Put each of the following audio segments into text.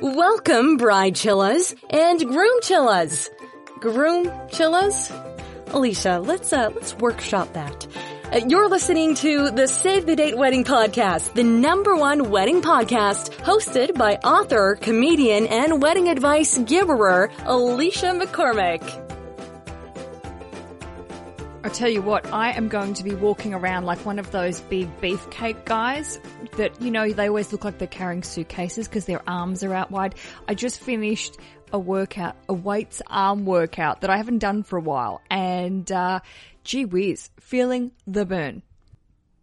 Welcome, bride chillers and groom chillers. Groom chillas? Alicia, let's uh, let's workshop that. Uh, you're listening to the Save the Date Wedding Podcast, the number one wedding podcast hosted by author, comedian, and wedding advice giver Alicia McCormick. Tell you what, I am going to be walking around like one of those big beefcake guys that, you know, they always look like they're carrying suitcases because their arms are out wide. I just finished a workout, a weights arm workout that I haven't done for a while and, uh, gee whiz, feeling the burn.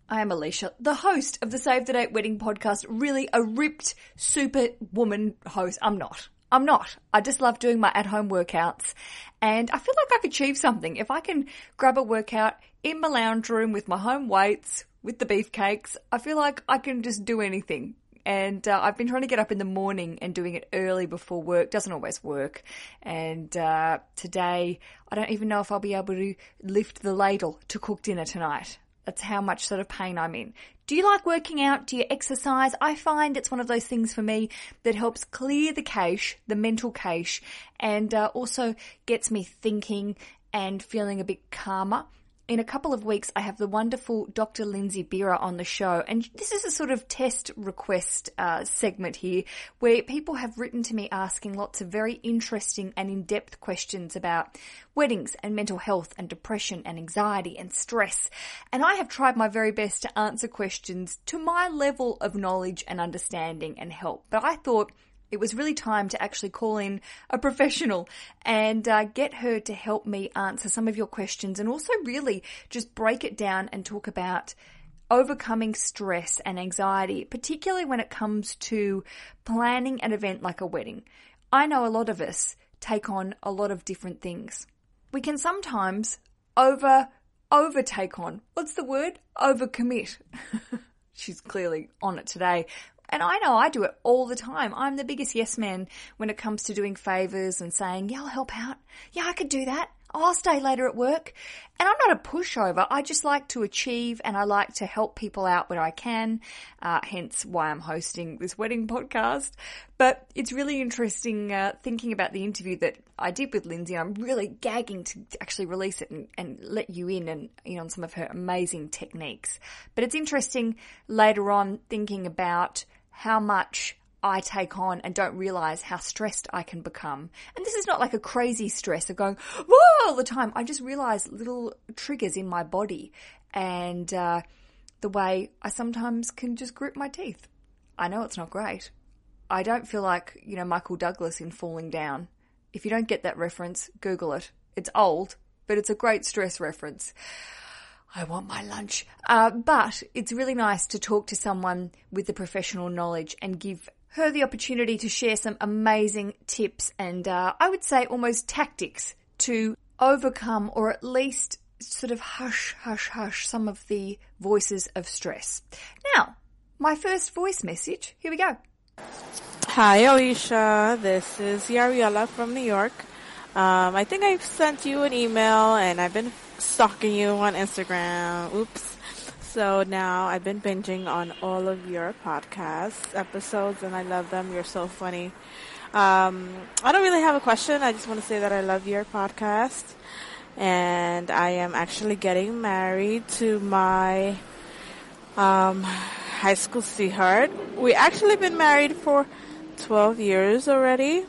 I am Alicia, the host of the Save the Date Wedding podcast, really a ripped super woman host. I'm not. I'm not. I just love doing my at home workouts and I feel like I've achieved something. If I can grab a workout in my lounge room with my home weights, with the beefcakes, I feel like I can just do anything. And uh, I've been trying to get up in the morning and doing it early before work. Doesn't always work. And uh, today, I don't even know if I'll be able to lift the ladle to cook dinner tonight. That's how much sort of pain I'm in. Do you like working out? Do you exercise? I find it's one of those things for me that helps clear the cache, the mental cache, and uh, also gets me thinking and feeling a bit calmer in a couple of weeks, I have the wonderful Dr. Lindsay Bira on the show. And this is a sort of test request uh, segment here where people have written to me asking lots of very interesting and in-depth questions about weddings and mental health and depression and anxiety and stress. And I have tried my very best to answer questions to my level of knowledge and understanding and help. But I thought it was really time to actually call in a professional and uh, get her to help me answer some of your questions and also really just break it down and talk about overcoming stress and anxiety, particularly when it comes to planning an event like a wedding. I know a lot of us take on a lot of different things. We can sometimes over overtake on. What's the word? Overcommit. She's clearly on it today. And I know I do it all the time. I'm the biggest yes man when it comes to doing favors and saying, yeah, I'll help out. Yeah, I could do that. I'll stay later at work. And I'm not a pushover. I just like to achieve and I like to help people out when I can. Uh, hence why I'm hosting this wedding podcast. But it's really interesting uh, thinking about the interview that I did with Lindsay. I'm really gagging to actually release it and, and let you in and you know on some of her amazing techniques. But it's interesting later on thinking about how much I take on and don't realize how stressed I can become. And this is not like a crazy stress of going, whoa, all the time. I just realize little triggers in my body and uh, the way I sometimes can just grip my teeth. I know it's not great. I don't feel like, you know, Michael Douglas in Falling Down. If you don't get that reference, Google it. It's old, but it's a great stress reference. I want my lunch. Uh, but it's really nice to talk to someone with the professional knowledge and give her the opportunity to share some amazing tips and uh, I would say almost tactics to overcome or at least sort of hush, hush, hush some of the voices of stress. Now, my first voice message. Here we go. Hi, Alicia. This is Yariella from New York. Um, I think I've sent you an email and I've been stalking you on Instagram. Oops. So now I've been binging on all of your podcast episodes and I love them. You're so funny. Um, I don't really have a question. I just want to say that I love your podcast and I am actually getting married to my um, high school sweetheart. We actually been married for 12 years already.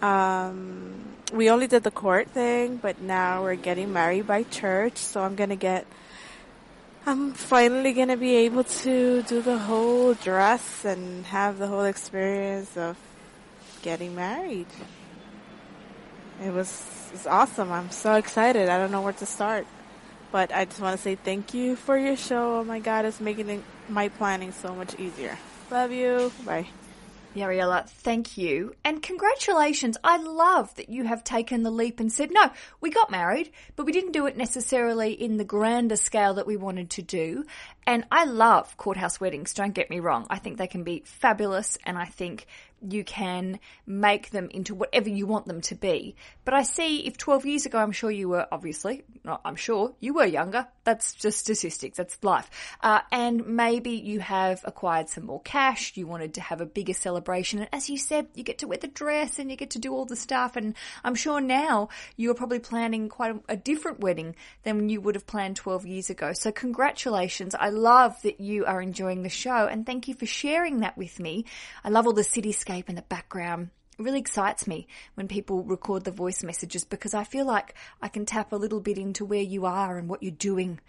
Um, we only did the court thing, but now we're getting married by church, so I'm gonna get I'm finally gonna be able to do the whole dress and have the whole experience of getting married. It was it's awesome. I'm so excited. I don't know where to start. But I just want to say thank you for your show. Oh my god, it's making my planning so much easier. Love you. Bye. Yariella, thank you. And congratulations. I love that you have taken the leap and said, no, we got married, but we didn't do it necessarily in the grander scale that we wanted to do. And I love courthouse weddings, don't get me wrong. I think they can be fabulous and I think you can make them into whatever you want them to be. But I see if 12 years ago, I'm sure you were, obviously, not I'm sure, you were younger. That's just statistics, that's life. Uh, and maybe you have acquired some more cash, you wanted to have a bigger celebration. And as you said, you get to wear the dress and you get to do all the stuff. And I'm sure now you're probably planning quite a, a different wedding than you would have planned 12 years ago. So congratulations. I love that you are enjoying the show and thank you for sharing that with me. I love all the cityscape in the background. It really excites me when people record the voice messages because I feel like I can tap a little bit into where you are and what you're doing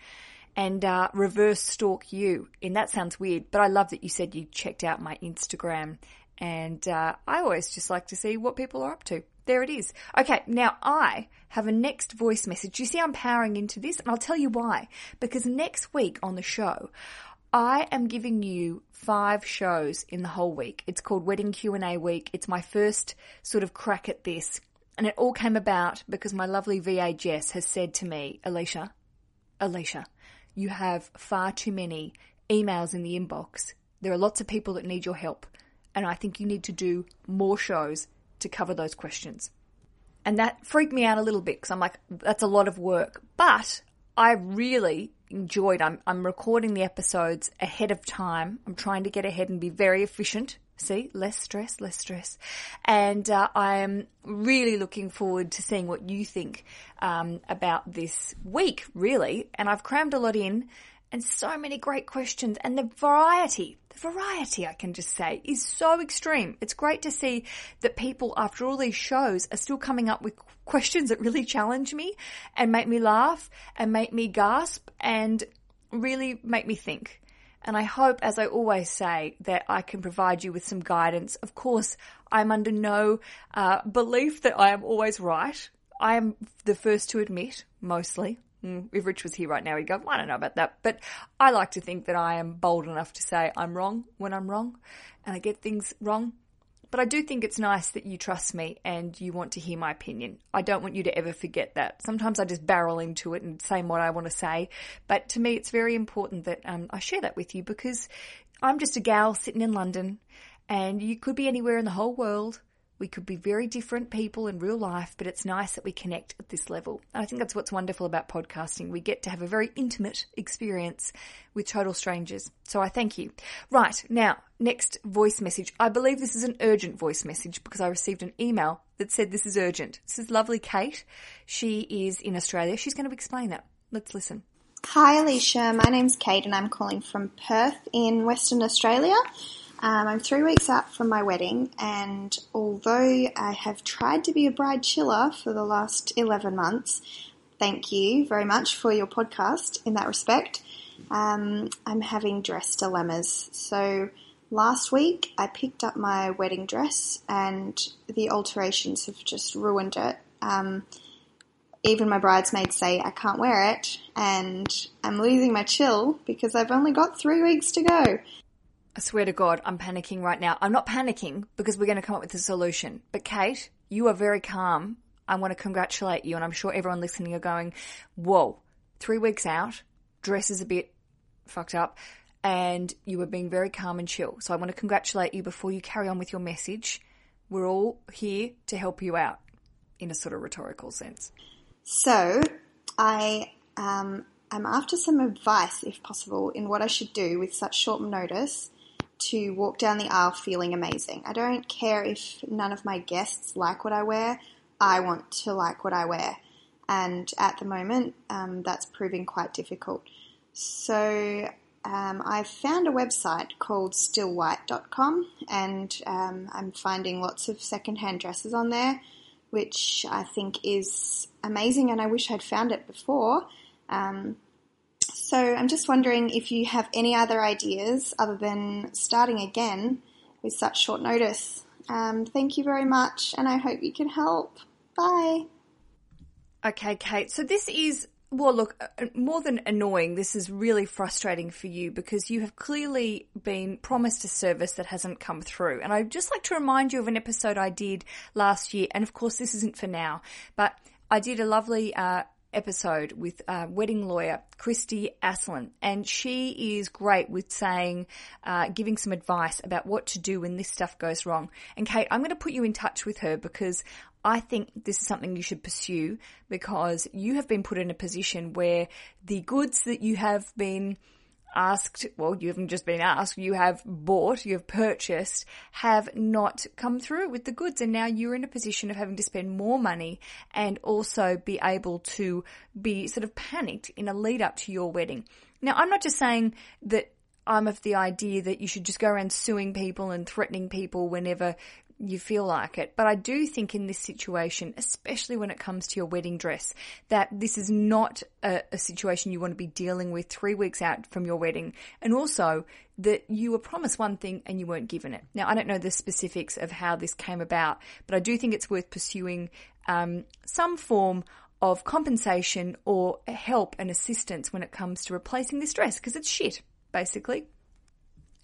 and uh, reverse stalk you. And that sounds weird, but I love that you said you checked out my Instagram. And uh, I always just like to see what people are up to. There it is. Okay, now I have a next voice message. You see, I'm powering into this, and I'll tell you why. Because next week on the show, I am giving you five shows in the whole week. It's called Wedding Q&A week. It's my first sort of crack at this. And it all came about because my lovely VA Jess has said to me, Alicia, Alicia, you have far too many emails in the inbox. There are lots of people that need your help. And I think you need to do more shows to cover those questions. And that freaked me out a little bit because I'm like, that's a lot of work. But I really enjoyed. I'm, I'm recording the episodes ahead of time. I'm trying to get ahead and be very efficient. See, less stress, less stress. And uh, I am really looking forward to seeing what you think um, about this week, really. And I've crammed a lot in and so many great questions and the variety, the variety I can just say is so extreme. It's great to see that people after all these shows are still coming up with questions that really challenge me and make me laugh and make me gasp and really make me think. And I hope, as I always say, that I can provide you with some guidance. Of course, I'm under no uh, belief that I am always right. I am the first to admit, mostly, if Rich was here right now, he'd go, I don't know about that. But I like to think that I am bold enough to say I'm wrong when I'm wrong and I get things wrong. But I do think it's nice that you trust me and you want to hear my opinion. I don't want you to ever forget that. Sometimes I just barrel into it and say what I want to say. But to me, it's very important that um, I share that with you because I'm just a gal sitting in London and you could be anywhere in the whole world we could be very different people in real life, but it's nice that we connect at this level. And I think that's what's wonderful about podcasting. We get to have a very intimate experience with total strangers. So I thank you. Right. Now, next voice message. I believe this is an urgent voice message because I received an email that said this is urgent. This is lovely Kate. She is in Australia. She's going to explain that. Let's listen. Hi Alicia, my name's Kate and I'm calling from Perth in Western Australia. Um, I'm three weeks out from my wedding, and although I have tried to be a bride chiller for the last 11 months, thank you very much for your podcast in that respect. Um, I'm having dress dilemmas. So last week I picked up my wedding dress, and the alterations have just ruined it. Um, even my bridesmaids say I can't wear it, and I'm losing my chill because I've only got three weeks to go. I swear to God, I'm panicking right now. I'm not panicking because we're going to come up with a solution. But Kate, you are very calm. I want to congratulate you, and I'm sure everyone listening are going, whoa, three weeks out, dress is a bit fucked up, and you were being very calm and chill. So I want to congratulate you before you carry on with your message. We're all here to help you out in a sort of rhetorical sense. So I um, am after some advice, if possible, in what I should do with such short notice to walk down the aisle feeling amazing. I don't care if none of my guests like what I wear. I want to like what I wear. And at the moment, um, that's proving quite difficult. So um, I've found a website called stillwhite.com and um, I'm finding lots of secondhand dresses on there, which I think is amazing and I wish I'd found it before. Um, so I'm just wondering if you have any other ideas other than starting again with such short notice. Um, thank you very much, and I hope you can help. Bye. Okay, Kate. So this is well, look, uh, more than annoying, this is really frustrating for you because you have clearly been promised a service that hasn't come through. And I'd just like to remind you of an episode I did last year. And of course, this isn't for now, but I did a lovely uh, episode with uh, wedding lawyer Christy Aslan, and she is great with saying, uh, giving some advice about what to do when this stuff goes wrong. And Kate, I'm going to put you in touch with her because I think this is something you should pursue because you have been put in a position where the goods that you have been asked, well, you haven't just been asked, you have bought, you have purchased, have not come through with the goods. And now you're in a position of having to spend more money and also be able to be sort of panicked in a lead up to your wedding. Now, I'm not just saying that I'm of the idea that you should just go around suing people and threatening people whenever you feel like it. But I do think in this situation, especially when it comes to your wedding dress, that this is not a, a, situation you want to be dealing with three weeks out from your wedding. And also that you were promised one thing and you weren't given it. Now, I don't know the specifics of how this came about, but I do think it's worth pursuing um, some form of compensation or help and assistance when it comes to replacing this dress because it's shit, basically.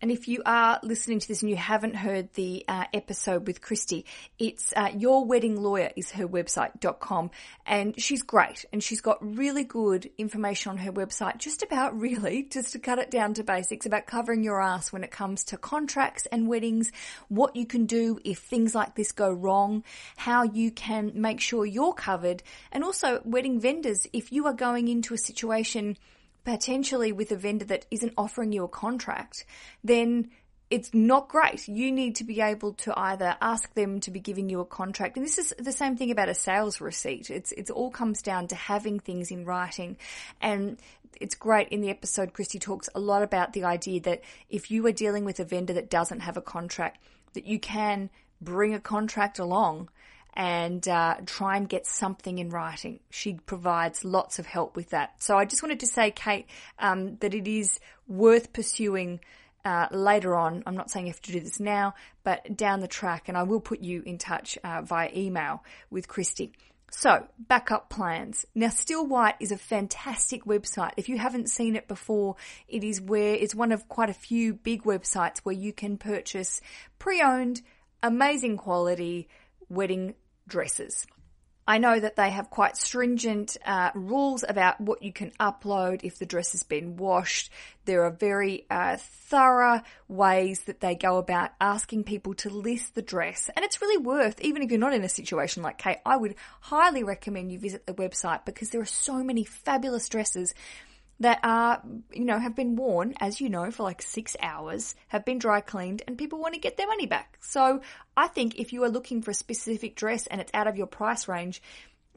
And if you are listening to this and you haven't heard the uh, episode with Christy, it's uh, Your Wedding Lawyer is her website.com and she's great. And she's got really good information on her website just about really, just to cut it down to basics about covering your ass when it comes to contracts and weddings, what you can do if things like this go wrong, how you can make sure you're covered and also wedding vendors. If you are going into a situation potentially with a vendor that isn't offering you a contract, then it's not great. You need to be able to either ask them to be giving you a contract. And this is the same thing about a sales receipt. It's, it's all comes down to having things in writing. And it's great in the episode, Christy talks a lot about the idea that if you are dealing with a vendor that doesn't have a contract, that you can bring a contract along and uh, try and get something in writing. She provides lots of help with that. So I just wanted to say, Kate, um, that it is worth pursuing uh, later on. I'm not saying you have to do this now, but down the track, and I will put you in touch uh, via email with Christy. So, backup plans. Now, Still White is a fantastic website. If you haven't seen it before, it is where it's one of quite a few big websites where you can purchase pre-owned, amazing quality wedding dresses. I know that they have quite stringent uh, rules about what you can upload if the dress has been washed. There are very uh, thorough ways that they go about asking people to list the dress. And it's really worth, even if you're not in a situation like Kate, I would highly recommend you visit the website because there are so many fabulous dresses that are, you know, have been worn, as you know, for like six hours, have been dry cleaned, and people want to get their money back. So I think if you are looking for a specific dress and it's out of your price range,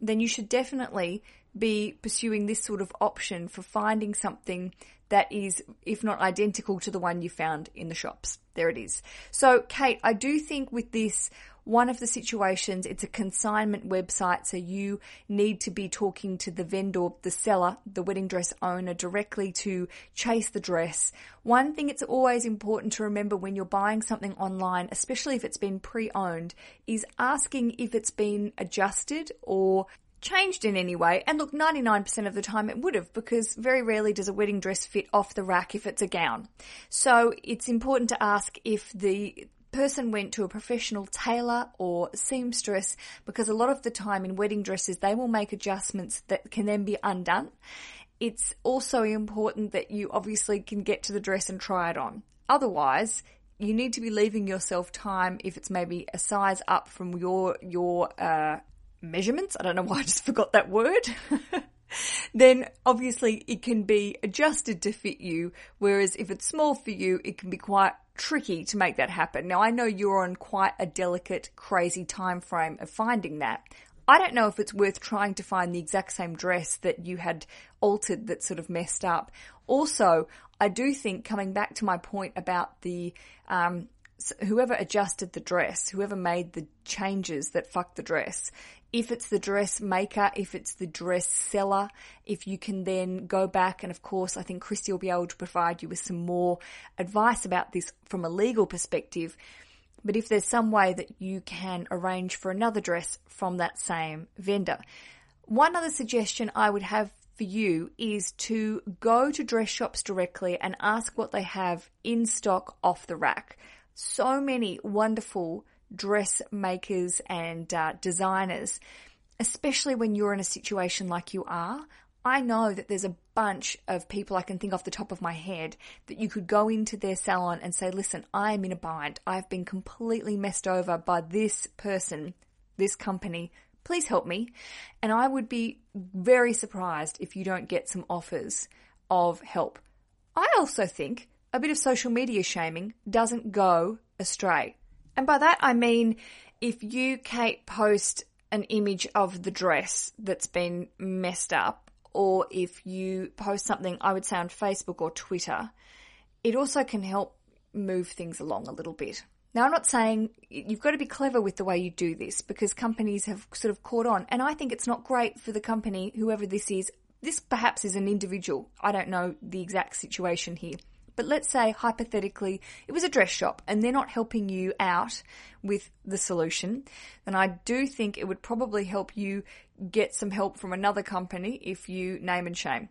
then you should definitely be pursuing this sort of option for finding something that is, if not identical to the one you found in the shops. There it is. So, Kate, I do think with this, one of the situations, it's a consignment website, so you need to be talking to the vendor, the seller, the wedding dress owner directly to chase the dress. One thing it's always important to remember when you're buying something online, especially if it's been pre-owned, is asking if it's been adjusted or changed in any way. And look, 99% of the time it would have because very rarely does a wedding dress fit off the rack if it's a gown. So it's important to ask if the person went to a professional tailor or seamstress because a lot of the time in wedding dresses they will make adjustments that can then be undone. It's also important that you obviously can get to the dress and try it on. Otherwise, you need to be leaving yourself time if it's maybe a size up from your your uh, measurements. I don't know why I just forgot that word. then obviously it can be adjusted to fit you. Whereas if it's small for you, it can be quite tricky to make that happen. Now I know you're on quite a delicate, crazy time frame of finding that. I don't know if it's worth trying to find the exact same dress that you had altered that sort of messed up. Also, I do think coming back to my point about the um, whoever adjusted the dress, whoever made the changes that fucked the dress, if it's the dressmaker, if it's the dress seller, if you can then go back and of course I think Christy will be able to provide you with some more advice about this from a legal perspective. But if there's some way that you can arrange for another dress from that same vendor. One other suggestion I would have for you is to go to dress shops directly and ask what they have in stock off the rack. So many wonderful dressmakers and uh, designers especially when you're in a situation like you are. I know that there's a bunch of people I can think off the top of my head that you could go into their salon and say, listen, I am in a bind. I've been completely messed over by this person, this company. Please help me. And I would be very surprised if you don't get some offers of help. I also think a bit of social media shaming doesn't go astray. And by that I mean if you, Kate, post an image of the dress that's been messed up, or if you post something, I would say on Facebook or Twitter, it also can help move things along a little bit. Now, I'm not saying you've got to be clever with the way you do this because companies have sort of caught on. And I think it's not great for the company, whoever this is. This perhaps is an individual. I don't know the exact situation here. But let's say hypothetically it was a dress shop and they're not helping you out with the solution, then I do think it would probably help you get some help from another company if you name and shame.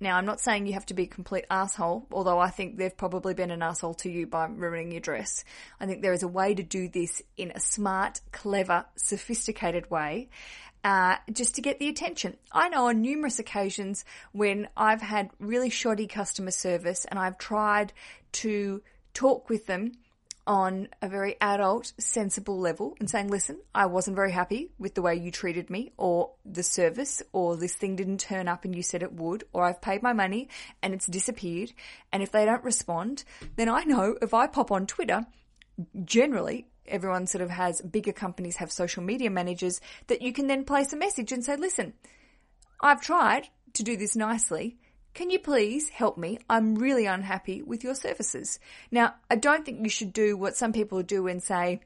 Now, I'm not saying you have to be a complete asshole, although I think they've probably been an asshole to you by ruining your dress. I think there is a way to do this in a smart, clever, sophisticated way uh, just to get the attention. I know on numerous occasions when I've had really shoddy customer service and I've tried to talk with them on a very adult, sensible level and saying, listen, I wasn't very happy with the way you treated me or the service or this thing didn't turn up and you said it would or I've paid my money and it's disappeared. And if they don't respond, then I know if I pop on Twitter, generally everyone sort of has bigger companies have social media managers that you can then place a message and say, listen, I've tried to do this nicely. Can you please help me? I'm really unhappy with your services. Now, I don't think you should do what some people do and say,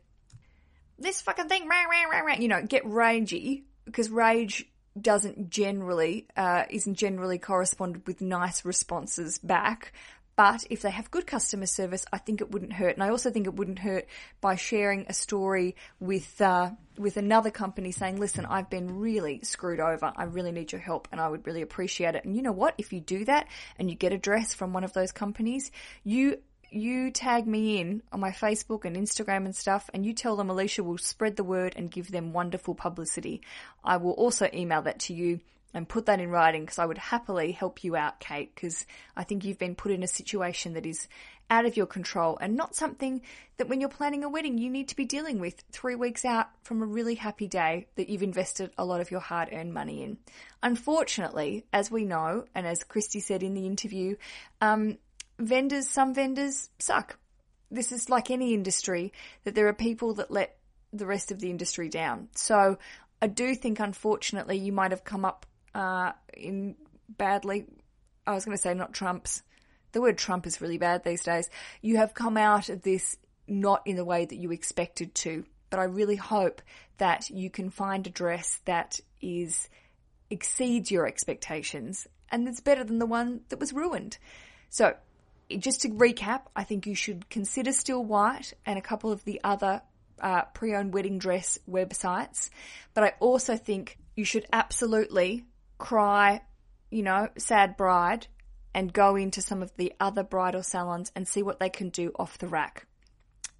this fucking thing, rah, rah, rah, you know, get ragey because rage doesn't generally, uh, isn't generally corresponded with nice responses back. But if they have good customer service, I think it wouldn't hurt. And I also think it wouldn't hurt by sharing a story with uh, with another company saying, "Listen, I've been really screwed over. I really need your help, and I would really appreciate it." And you know what? If you do that and you get a dress from one of those companies, you you tag me in on my Facebook and Instagram and stuff, and you tell them Alicia will spread the word and give them wonderful publicity. I will also email that to you and put that in writing because I would happily help you out, Kate, because I think you've been put in a situation that is out of your control and not something that when you're planning a wedding you need to be dealing with three weeks out from a really happy day that you've invested a lot of your hard earned money in. Unfortunately, as we know, and as Christy said in the interview, um, vendors, some vendors suck. This is like any industry that there are people that let the rest of the industry down. So I do think, unfortunately, you might have come up uh, in badly. I was going to say not Trump's. The word Trump is really bad these days. You have come out of this not in the way that you expected to, but I really hope that you can find a dress that is exceeds your expectations and that's better than the one that was ruined. So, just to recap, I think you should consider Still White and a couple of the other uh, pre-owned wedding dress websites, but I also think you should absolutely cry, you know, sad bride and go into some of the other bridal salons and see what they can do off the rack.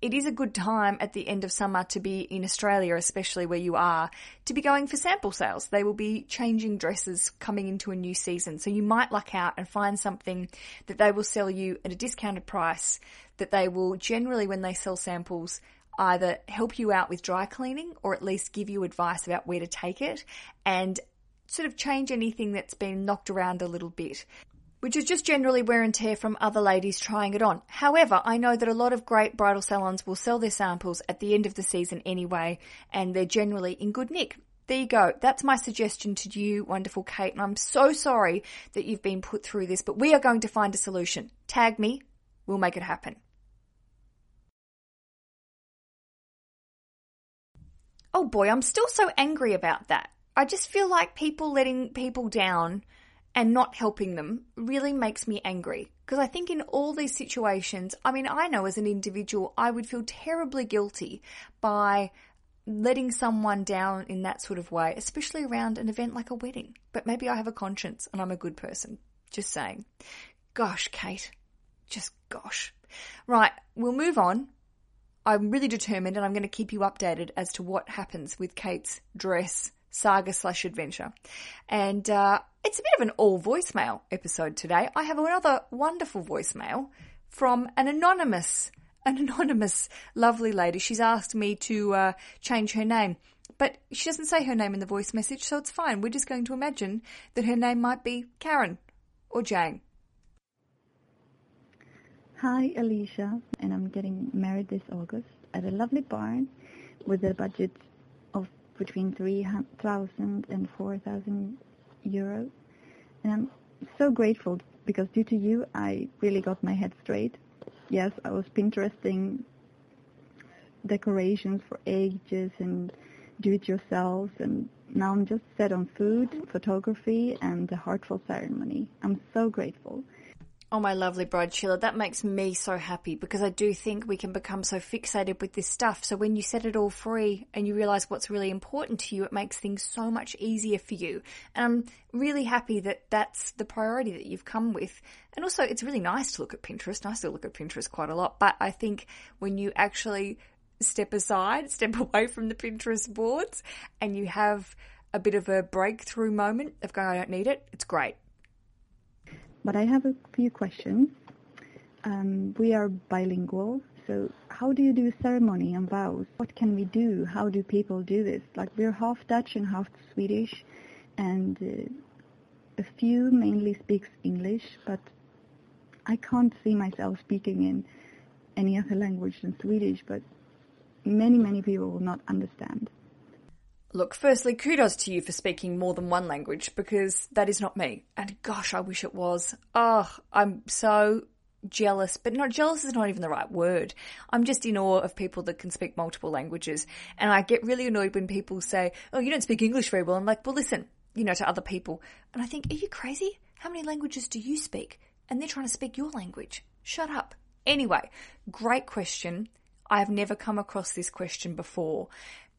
It is a good time at the end of summer to be in Australia, especially where you are, to be going for sample sales. They will be changing dresses coming into a new season. So you might luck out and find something that they will sell you at a discounted price that they will generally, when they sell samples, either help you out with dry cleaning or at least give you advice about where to take it and sort of change anything that's been knocked around a little bit which is just generally wear and tear from other ladies trying it on. However, I know that a lot of great bridal salons will sell their samples at the end of the season anyway, and they're generally in good nick. There you go. That's my suggestion to you, wonderful Kate, and I'm so sorry that you've been put through this, but we are going to find a solution. Tag me, we'll make it happen. Oh boy, I'm still so angry about that. I just feel like people letting people down and not helping them really makes me angry. Because I think in all these situations, I mean, I know as an individual, I would feel terribly guilty by letting someone down in that sort of way, especially around an event like a wedding. But maybe I have a conscience and I'm a good person. Just saying. Gosh, Kate. Just gosh. Right, we'll move on. I'm really determined and I'm going to keep you updated as to what happens with Kate's dress saga slash adventure. And uh, it's a bit of an all voicemail episode today. I have another wonderful voicemail from an anonymous, an anonymous lovely lady. She's asked me to uh, change her name. But she doesn't say her name in the voice message, so it's fine. We're just going to imagine that her name might be Karen or Jane. Hi, Alicia, and I'm getting married this August at a lovely barn with a budget between 3,000 and 4,000 euros. And I'm so grateful because due to you, I really got my head straight. Yes, I was Pinteresting decorations for ages and do-it-yourself, and now I'm just set on food, photography, and the heartful ceremony. I'm so grateful. Oh, my lovely bride chiller, that makes me so happy because I do think we can become so fixated with this stuff. So when you set it all free and you realize what's really important to you, it makes things so much easier for you. And I'm really happy that that's the priority that you've come with. And also, it's really nice to look at Pinterest. I still look at Pinterest quite a lot, but I think when you actually step aside, step away from the Pinterest boards, and you have a bit of a breakthrough moment of going, I don't need it, it's great. But I have a few questions. Um, we are bilingual, so how do you do ceremony and vows? What can we do? How do people do this? Like we're half Dutch and half Swedish, and uh, a few mainly speaks English, but I can't see myself speaking in any other language than Swedish, but many, many people will not understand. Look, firstly, kudos to you for speaking more than one language because that is not me. And gosh, I wish it was. Oh, I'm so jealous, but not jealous is not even the right word. I'm just in awe of people that can speak multiple languages. And I get really annoyed when people say, Oh, you don't speak English very well. I'm like, well, listen, you know, to other people. And I think, are you crazy? How many languages do you speak? And they're trying to speak your language. Shut up. Anyway, great question. I've never come across this question before.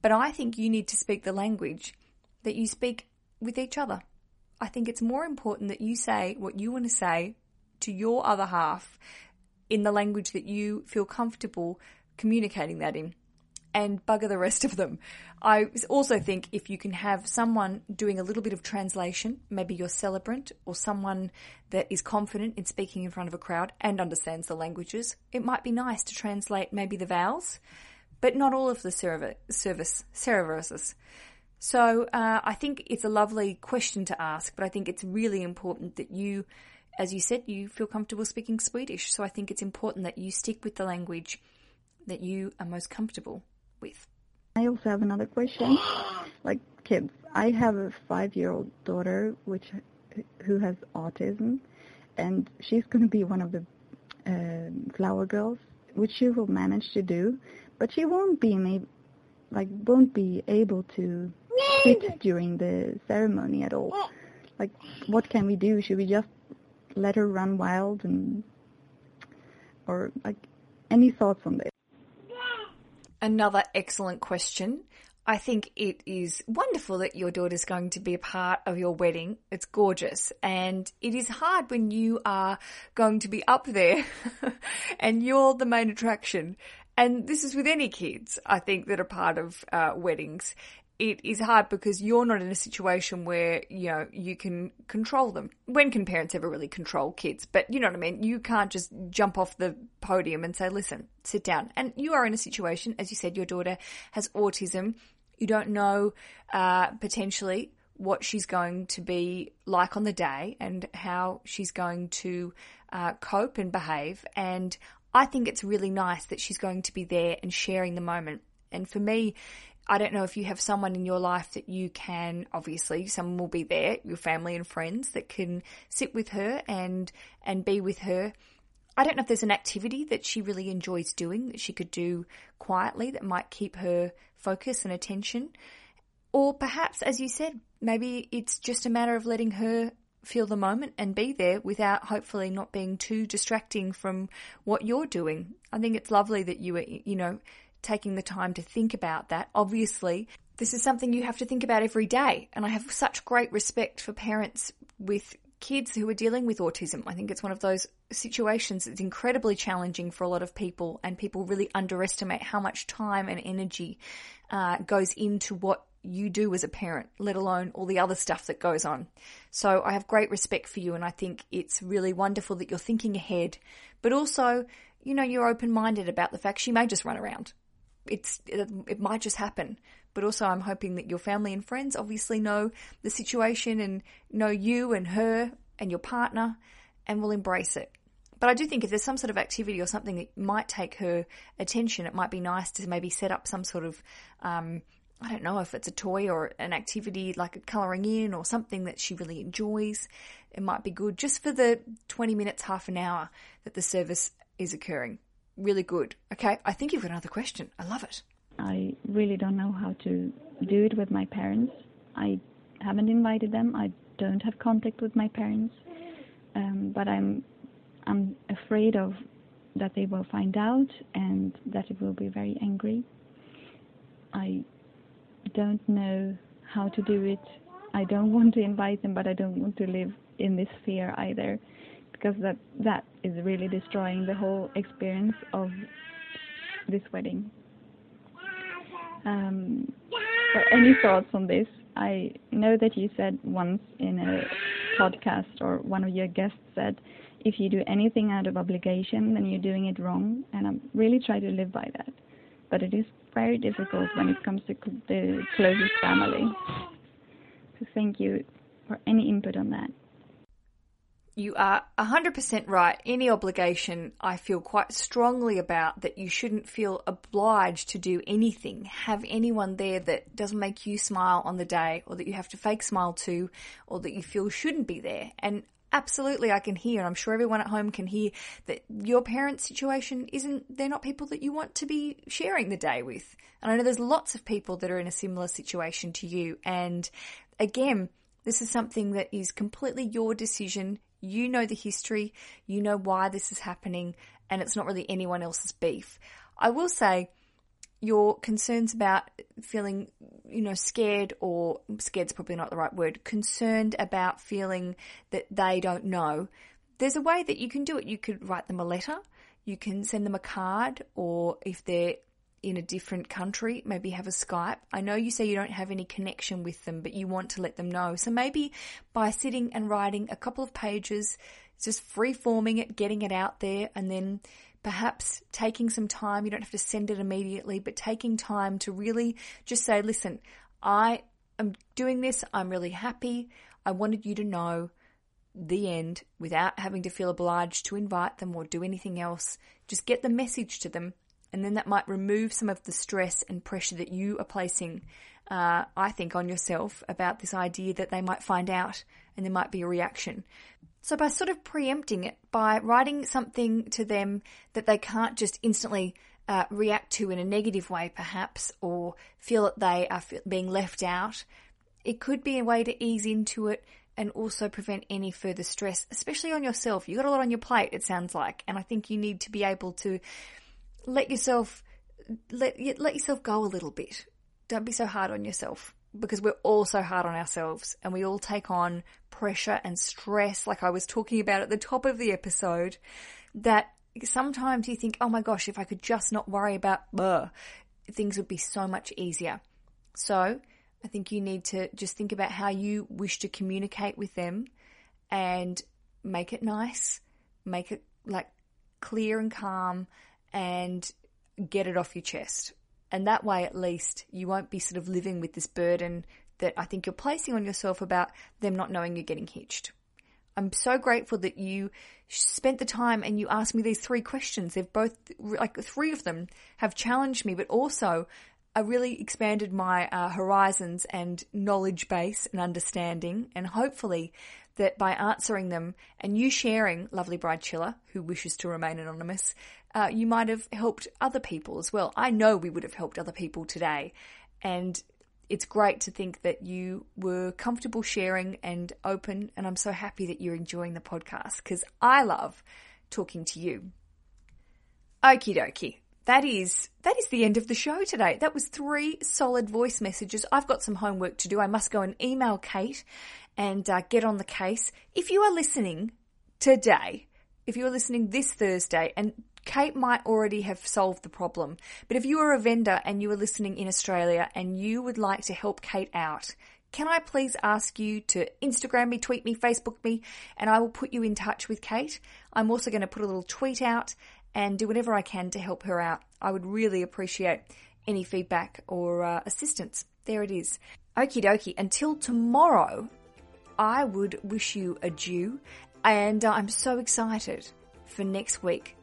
But I think you need to speak the language that you speak with each other. I think it's more important that you say what you want to say to your other half in the language that you feel comfortable communicating that in and bugger the rest of them. I also think if you can have someone doing a little bit of translation, maybe your celebrant or someone that is confident in speaking in front of a crowd and understands the languages, it might be nice to translate maybe the vowels but not all of the service, services. So uh, I think it's a lovely question to ask, but I think it's really important that you, as you said, you feel comfortable speaking Swedish. So I think it's important that you stick with the language that you are most comfortable with. I also have another question. Like kids, I have a five-year-old daughter which who has autism, and she's going to be one of the uh, flower girls, which she will manage to do but she won't be like won't be able to sit during the ceremony at all. Like, what can we do? Should we just let her run wild and, or like, any thoughts on this? Another excellent question. I think it is wonderful that your daughter's going to be a part of your wedding. It's gorgeous. And it is hard when you are going to be up there and you're the main attraction and this is with any kids, I think, that are part of uh, weddings. It is hard because you're not in a situation where, you know, you can control them. When can parents ever really control kids? But you know what I mean? You can't just jump off the podium and say, listen, sit down. And you are in a situation, as you said, your daughter has autism. You don't know, uh, potentially what she's going to be like on the day and how she's going to uh, cope and behave. And I think it's really nice that she's going to be there and sharing the moment. And for me, I don't know if you have someone in your life that you can, obviously, someone will be there, your family and friends that can sit with her and, and be with her. I don't know if there's an activity that she really enjoys doing that she could do quietly that might keep her focus and attention. Or perhaps, as you said, maybe it's just a matter of letting her feel the moment and be there without hopefully not being too distracting from what you're doing. I think it's lovely that you are, you know, taking the time to think about that. Obviously, this is something you have to think about every day. And I have such great respect for parents with kids who are dealing with autism. I think it's one of those situations that's incredibly challenging for a lot of people, and people really underestimate how much time and energy uh, goes into what you do as a parent, let alone all the other stuff that goes on. So I have great respect for you and I think it's really wonderful that you're thinking ahead, but also, you know, you're open-minded about the fact she may just run around. It's, it, it might just happen. But also I'm hoping that your family and friends obviously know the situation and know you and her and your partner and will embrace it. But I do think if there's some sort of activity or something that might take her attention, it might be nice to maybe set up some sort of, um, I don't know if it's a toy or an activity like a colouring in or something that she really enjoys. It might be good just for the 20 minutes, half an hour that the service is occurring. Really good. Okay, I think you've got another question. I love it. I really don't know how to do it with my parents. I haven't invited them. I don't have contact with my parents. Um, but I'm I'm afraid of that they will find out and that it will be very angry. I don't know how to do it. I don't want to invite them, but I don't want to live in this fear either, because that that is really destroying the whole experience of this wedding. Um, any thoughts on this? I know that you said once in a podcast, or one of your guests said if you do anything out of obligation, then you're doing it wrong. And I'm really trying to live by that. But it is very difficult when it comes to the closest family. So thank you for any input on that. You are 100% right. Any obligation I feel quite strongly about that you shouldn't feel obliged to do anything. Have anyone there that doesn't make you smile on the day or that you have to fake smile to or that you feel shouldn't be there. And absolutely I can hear, and I'm sure everyone at home can hear that your parents' situation isn't, they're not people that you want to be sharing the day with. And I know there's lots of people that are in a similar situation to you. And again, this is something that is completely your decision. You know the history, you know why this is happening, and it's not really anyone else's beef. I will say, your concerns about feeling, you know, scared or scared's probably not the right word, concerned about feeling that they don't know, there's a way that you can do it. You could write them a letter, you can send them a card, or if they're in a different country, maybe have a Skype. I know you say you don't have any connection with them, but you want to let them know. So maybe by sitting and writing a couple of pages, just free forming it, getting it out there, and then perhaps taking some time, you don't have to send it immediately, but taking time to really just say, listen, I am doing this. I'm really happy. I wanted you to know the end without having to feel obliged to invite them or do anything else. Just get the message to them. And then that might remove some of the stress and pressure that you are placing, uh, I think, on yourself about this idea that they might find out and there might be a reaction. So by sort of preempting it, by writing something to them that they can't just instantly uh, react to in a negative way, perhaps, or feel that they are being left out, it could be a way to ease into it and also prevent any further stress, especially on yourself. You've got a lot on your plate, it sounds like, and I think you need to be able to let yourself let let yourself go a little bit. Don't be so hard on yourself because we're all so hard on ourselves and we all take on pressure and stress, like I was talking about at the top of the episode, that sometimes you think, oh my gosh, if I could just not worry about blah, things would be so much easier. So I think you need to just think about how you wish to communicate with them and make it nice, make it like clear and calm and get it off your chest. And that way, at least, you won't be sort of living with this burden that I think you're placing on yourself about them not knowing you're getting hitched. I'm so grateful that you spent the time and you asked me these three questions. They've both, like three of them have challenged me, but also I really expanded my uh, horizons and knowledge base and understanding. And hopefully that by answering them and you sharing Lovely Bride Chiller, who wishes to remain anonymous, uh, you might have helped other people as well. I know we would have helped other people today. And it's great to think that you were comfortable sharing and open. And I'm so happy that you're enjoying the podcast because I love talking to you. Okie dokie. That is, that is the end of the show today. That was three solid voice messages. I've got some homework to do. I must go and email Kate and uh, get on the case. If you are listening today, if you're listening this Thursday and Kate might already have solved the problem. But if you are a vendor and you are listening in Australia and you would like to help Kate out, can I please ask you to Instagram me, tweet me, Facebook me, and I will put you in touch with Kate. I'm also going to put a little tweet out and do whatever I can to help her out. I would really appreciate any feedback or uh, assistance. There it is. Okie dokie. Until tomorrow, I would wish you adieu, and uh, I'm so excited for next week.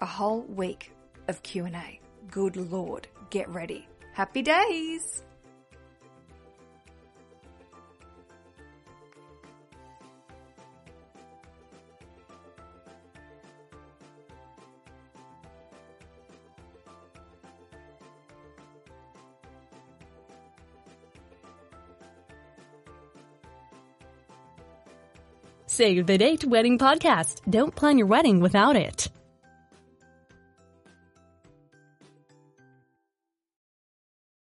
A whole week of Q&A. Good Lord, get ready. Happy days! Save the date wedding podcast. Don't plan your wedding without it.